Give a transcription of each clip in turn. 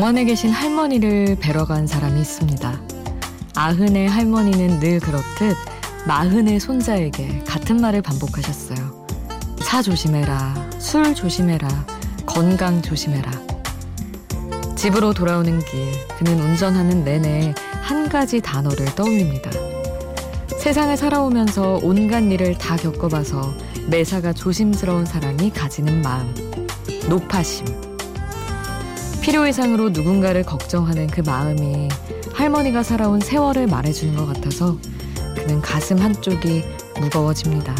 병원에 계신 할머니를 뵈러 간 사람이 있습니다. 아흔의 할머니는 늘 그렇듯 마흔의 손자에게 같은 말을 반복하셨어요. 차 조심해라, 술 조심해라, 건강 조심해라. 집으로 돌아오는 길, 그는 운전하는 내내 한 가지 단어를 떠올립니다. 세상을 살아오면서 온갖 일을 다 겪어봐서 매사가 조심스러운 사람이 가지는 마음. 노파심. 필요 이상으로 누군가를 걱정하는 그 마음이 할머니가 살아온 세월을 말해주는 것 같아서 그는 가슴 한쪽이 무거워집니다.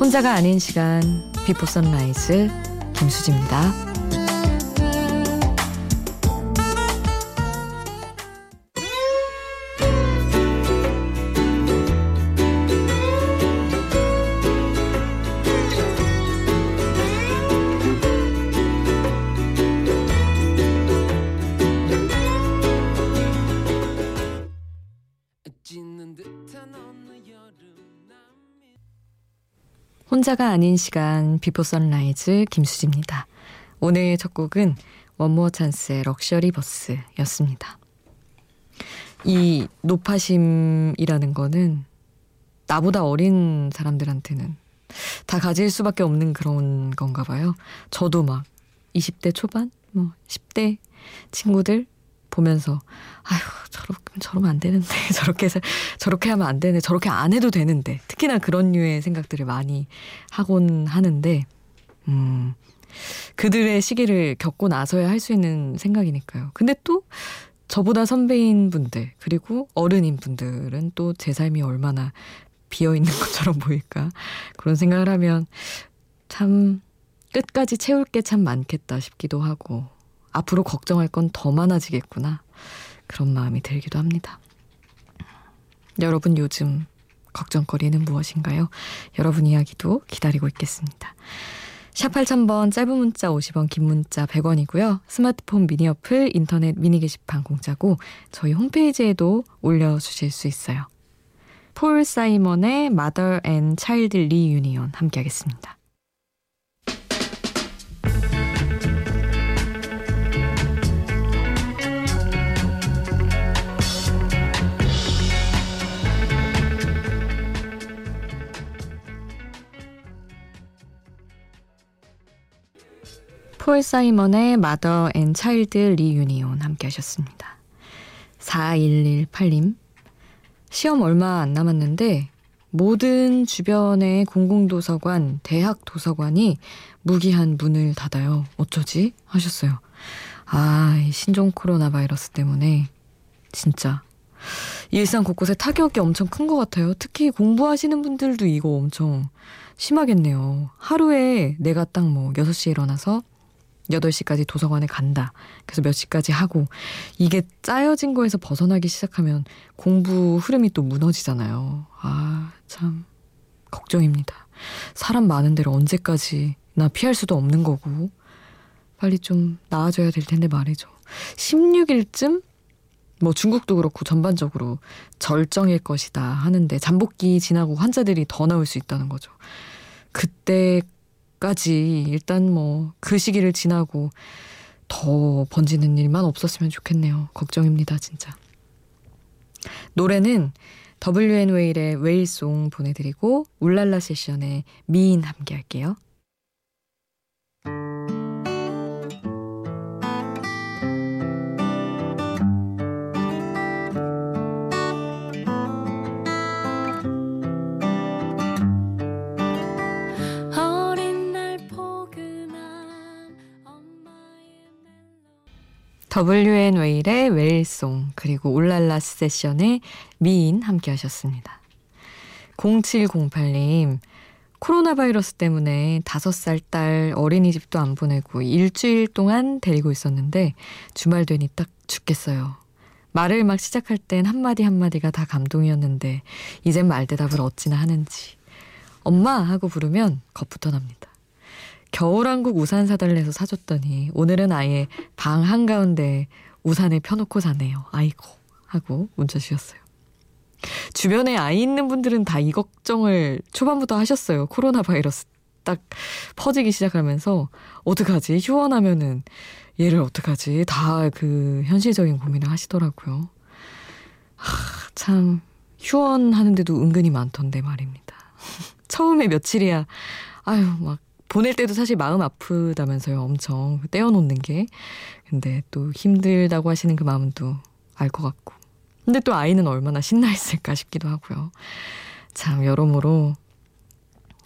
혼자가 아닌 시간 Before Sunrise 김수지입니다. 혼자가 아닌 시간 Before Sunrise 김수지입니다. 오늘 첫 곡은 One More Chance의 Luxury 버스였습니다. 이 노파심이라는 거는 나보다 어린 사람들한테는 다 가질 수밖에 없는 그런 건가 봐요. 저도 막 20대 초반, 뭐 10대 친구들 보면서 아휴 저렇게 저러면 안 되는데 저렇게 해서 저렇게 하면 안 되네 저렇게 안 해도 되는데. 특히나 그런 류의 생각들을 많이 하곤 하는데 음 그들의 시기를 겪고 나서야 할 수 있는 생각이니까요. 근데 또 저보다 선배인 분들 그리고 어른인 분들은 또 제 삶이 얼마나 비어 있는 것처럼 보일까? 그런 생각을 하면 참 끝까지 채울 게 참 많겠다 싶기도 하고 앞으로 걱정할 건 더 많아지겠구나. 그런 마음이 들기도 합니다. 여러분 요즘 걱정거리는 무엇인가요? 여러분 이야기도 기다리고 있겠습니다. 샵 8000번 짧은 문자 50원 긴 문자 100원이고요. 스마트폰 미니 어플 인터넷 미니 게시판 공짜고 저희 홈페이지에도 올려주실 수 있어요. 폴 사이먼의 Mother and Child Reunion 함께 하겠습니다. 폴 사이먼의 Mother and Child Reunion 함께 하셨습니다. 4118님. 시험 얼마 안 남았는데 모든 주변의 공공도서관, 대학 도서관이 무기한 문을 닫아요. 어쩌지? 하셨어요. 아, 이 신종 코로나 바이러스 때문에 진짜 일상 곳곳에 타격이 엄청 큰 것 같아요. 특히 공부하시는 분들도 이거 엄청 심하겠네요. 하루에 내가 딱 뭐 6시에 일어나서 8시까지 도서관에 간다. 그래서 몇 시까지 하고 이게 짜여진 거에서 벗어나기 시작하면 공부 흐름이 또 무너지잖아요. 아, 참 걱정입니다. 사람 많은 데를 언제까지나 피할 수도 없는 거고 빨리 좀 나아져야 될 텐데 말이죠. 16일쯤 뭐 중국도 그렇고 전반적으로 절정일 것이다 하는데 잠복기 지나고 환자들이 더 나올 수 있다는 거죠. 그때 까지 일단 뭐 그 시기를 지나고 더 번지는 일만 없었으면 좋겠네요. 걱정입니다, 진짜. 노래는 WN 웨일의 웨일송 보내드리고 울랄라 세션의 미인 함께 할게요. WN 웨일의 웨일송 그리고 올랄라 세션의 미인 함께 하셨습니다. 0708님 코로나 바이러스 때문에 5살 딸 어린이집도 안 보내고 일주일 동안 데리고 있었는데 주말 되니 딱 죽겠어요. 말을 막 시작할 땐 한마디 한마디가 다 감동이었는데 이젠 말대답을 어찌나 하는지 엄마 하고 부르면 겁부터 납니다. 겨울왕국 우산 사달래서 사줬더니 오늘은 아예 방 한가운데 우산을 펴놓고 자네요. 아이고 하고 문자 주셨어요. 주변에 아이 있는 분들은 다 이 걱정을 초반부터 하셨어요. 코로나 바이러스 딱 퍼지기 시작하면서 어떡하지? 휴원하면은 얘를 어떡하지? 다 그 현실적인 고민을 하시더라고요. 하, 참 휴원하는데도 은근히 많던데 말입니다. 처음에 며칠이야 아유 막 보낼 때도 사실 마음 아프다면서요. 엄청 떼어놓는 게. 근데 또 힘들다고 하시는 그 마음도 알 것 같고. 근데 또 아이는 얼마나 신나 있을까 싶기도 하고요. 참 여러모로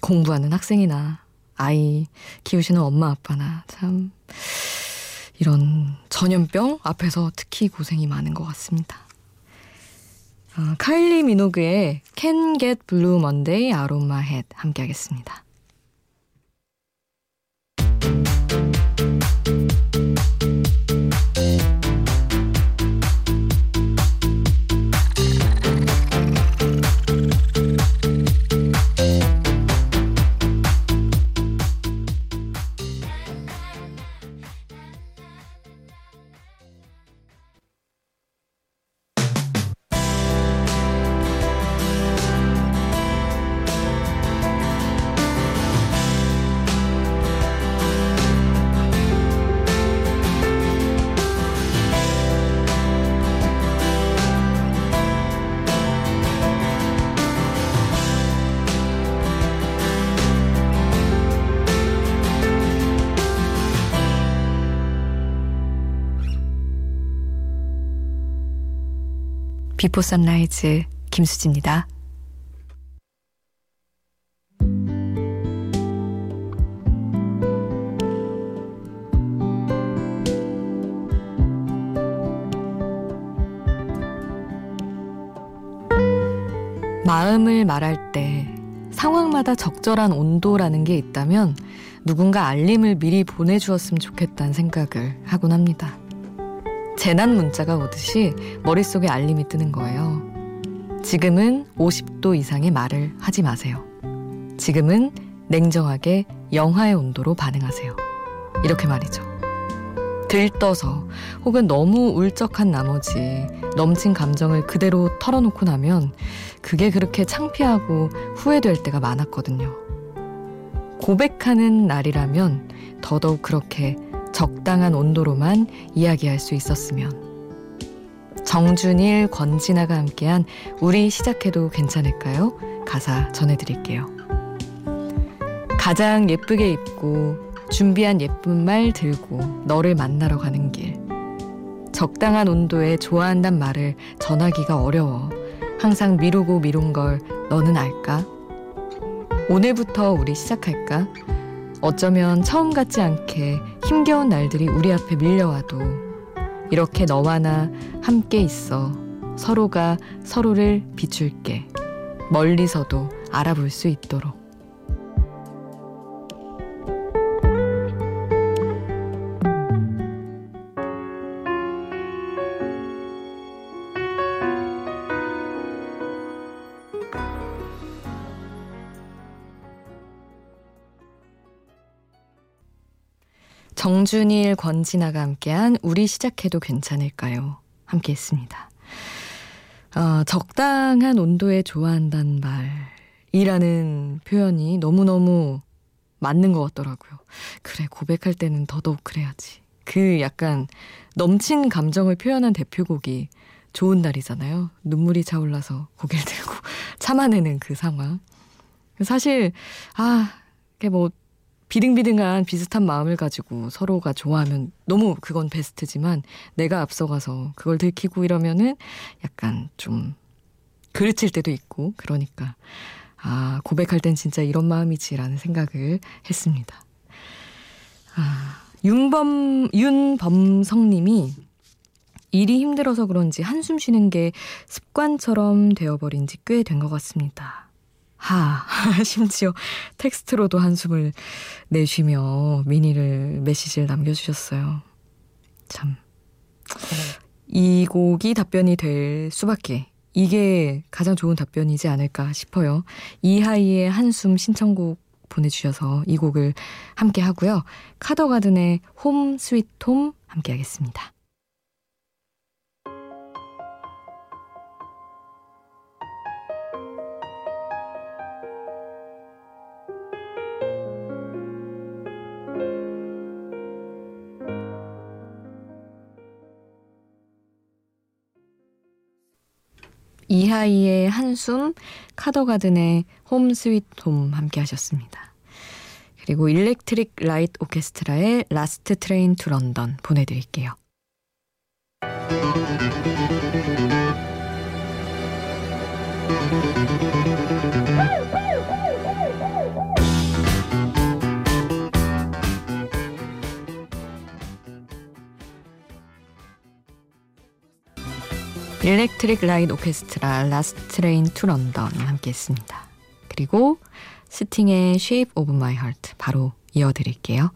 공부하는 학생이나 아이 키우시는 엄마 아빠나 참 이런 전염병 앞에서 특히 고생이 많은 것 같습니다. 어, 카일리 미노그의 Can Get Blue Monday My Head 함께 하겠습니다. Before Sunrise 김수지입니다. 마음을 말할 때 상황마다 적절한 온도라는 게 있다면 누군가 알림을 미리 보내주었으면 좋겠다는 생각을 하곤 합니다. 재난 문자가 오듯이 머릿속에 알림이 뜨는 거예요. 지금은 50도 이상의 말을 하지 마세요. 지금은 냉정하게 영하의 온도로 반응하세요. 이렇게 말이죠. 들떠서 혹은 너무 울적한 나머지 넘친 감정을 그대로 털어놓고 나면 그게 그렇게 창피하고 후회될 때가 많았거든요. 고백하는 날이라면 더더욱 그렇게 적당한 온도로만 이야기할 수 있었으면. 정준일, 권진아가 함께한 우리 시작해도 괜찮을까요? 가사 전해드릴게요. 가장 예쁘게 입고 준비한 예쁜 말 들고 너를 만나러 가는 길. 적당한 온도에 좋아한단 말을 전하기가 어려워. 항상 미루고 미룬 걸 너는 알까? 오늘부터 우리 시작할까? 어쩌면 처음 같지 않게 힘겨운 날들이 우리 앞에 밀려와도 이렇게 너와 나 함께 있어 서로가 서로를 비출게. 멀리서도 알아볼 수 있도록 정준일, 권진아가 함께한 우리 시작해도 괜찮을까요? 함께 했습니다. 어, 적당한 온도에 좋아한다는 말이라는 표현이 너무너무 맞는 것 같더라고요. 그래, 고백할 때는 더더욱 그래야지. 그 약간 넘친 감정을 표현한 대표곡이 좋은 날이잖아요. 눈물이 차올라서 고개를 들고 참아내는 그 상황. 사실, 아, 그게 뭐, 비등비등한 비슷한 마음을 가지고 서로가 좋아하면 너무 그건 베스트지만 내가 앞서가서 그걸 들키고 이러면은 약간 좀 그르칠 때도 있고 그러니까 아 고백할 땐 진짜 이런 마음이지라는 생각을 했습니다. 아 윤범 윤범성님이 일이 힘들어서 그런지 한숨 쉬는 게 습관처럼 되어버린 지 꽤 된 것 같습니다. 하, 심지어 텍스트로도 한숨을 내쉬며 미니를, 메시지를 남겨주셨어요. 참. 이 곡이 답변이 될 수밖에. 이게 가장 좋은 답변이지 않을까 싶어요. 이하이의 한숨 신청곡 보내주셔서 이 곡을 함께 하고요. 카더가든의 Home Sweet Home 함께 하겠습니다. 이하이의 한숨, 카더가든의 Home Sweet Home 함께 하셨습니다. 그리고 Electric Light Orchestra의 Last Train to London 보내드릴게요. Electric Light Orchestra Last Train to London 함께 했습니다. 그리고 스팅의 Shape of My Heart 바로 이어드릴게요.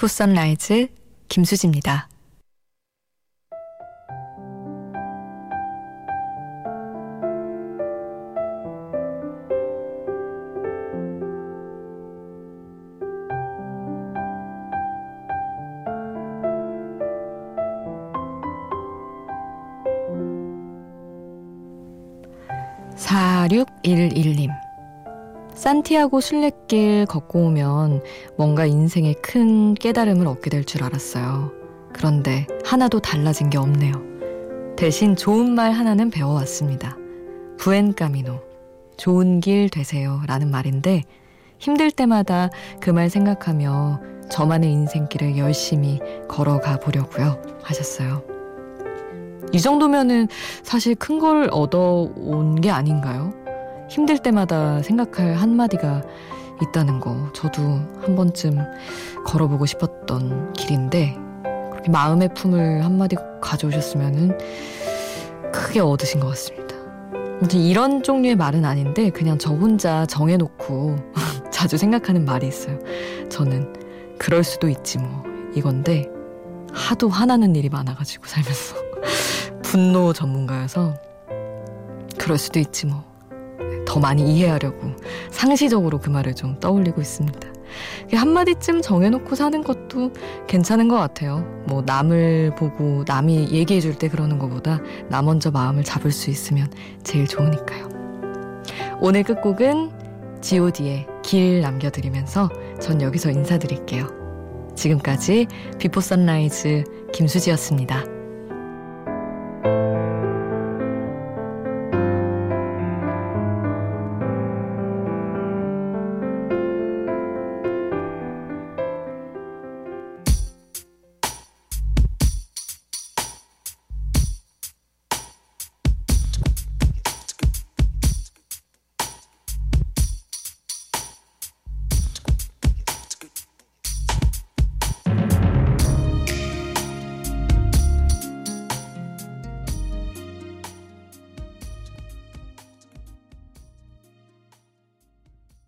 비포 선라이즈 김수지입니다. 사육일일님 산티아고 순례길 걷고 오면 뭔가 인생에 큰 깨달음을 얻게 될 줄 알았어요. 그런데 하나도 달라진 게 없네요. 대신 좋은 말 하나는 배워왔습니다. 부엔까미노, 좋은 길 되세요 라는 말인데 힘들 때마다 그 말 생각하며 저만의 인생길을 열심히 걸어가 보려고요 하셨어요. 이 정도면은 사실 큰 걸 얻어온 게 아닌가요? 힘들 때마다 생각할 한마디가 있다는 거 저도 한 번쯤 걸어보고 싶었던 길인데 그렇게 마음의 품을 한마디 가져오셨으면은 크게 얻으신 것 같습니다. 이런 종류의 말은 아닌데 그냥 저 혼자 정해놓고 자주 생각하는 말이 있어요. 저는 그럴 수도 있지 뭐 이건데 하도 화나는 일이 많아가지고 살면서 분노 전문가여서 그럴 수도 있지 뭐 더 많이 이해하려고 상시적으로 그 말을 좀 떠올리고 있습니다. 한마디쯤 정해놓고 사는 것도 괜찮은 것 같아요. 뭐 남을 보고 남이 얘기해 줄 때 그러는 것보다 나 먼저 마음을 잡을 수 있으면 제일 좋으니까요. 오늘 끝곡은 god의 길 남겨드리면서 전 여기서 인사드릴게요. 지금까지 비포 선라이즈 김수지였습니다.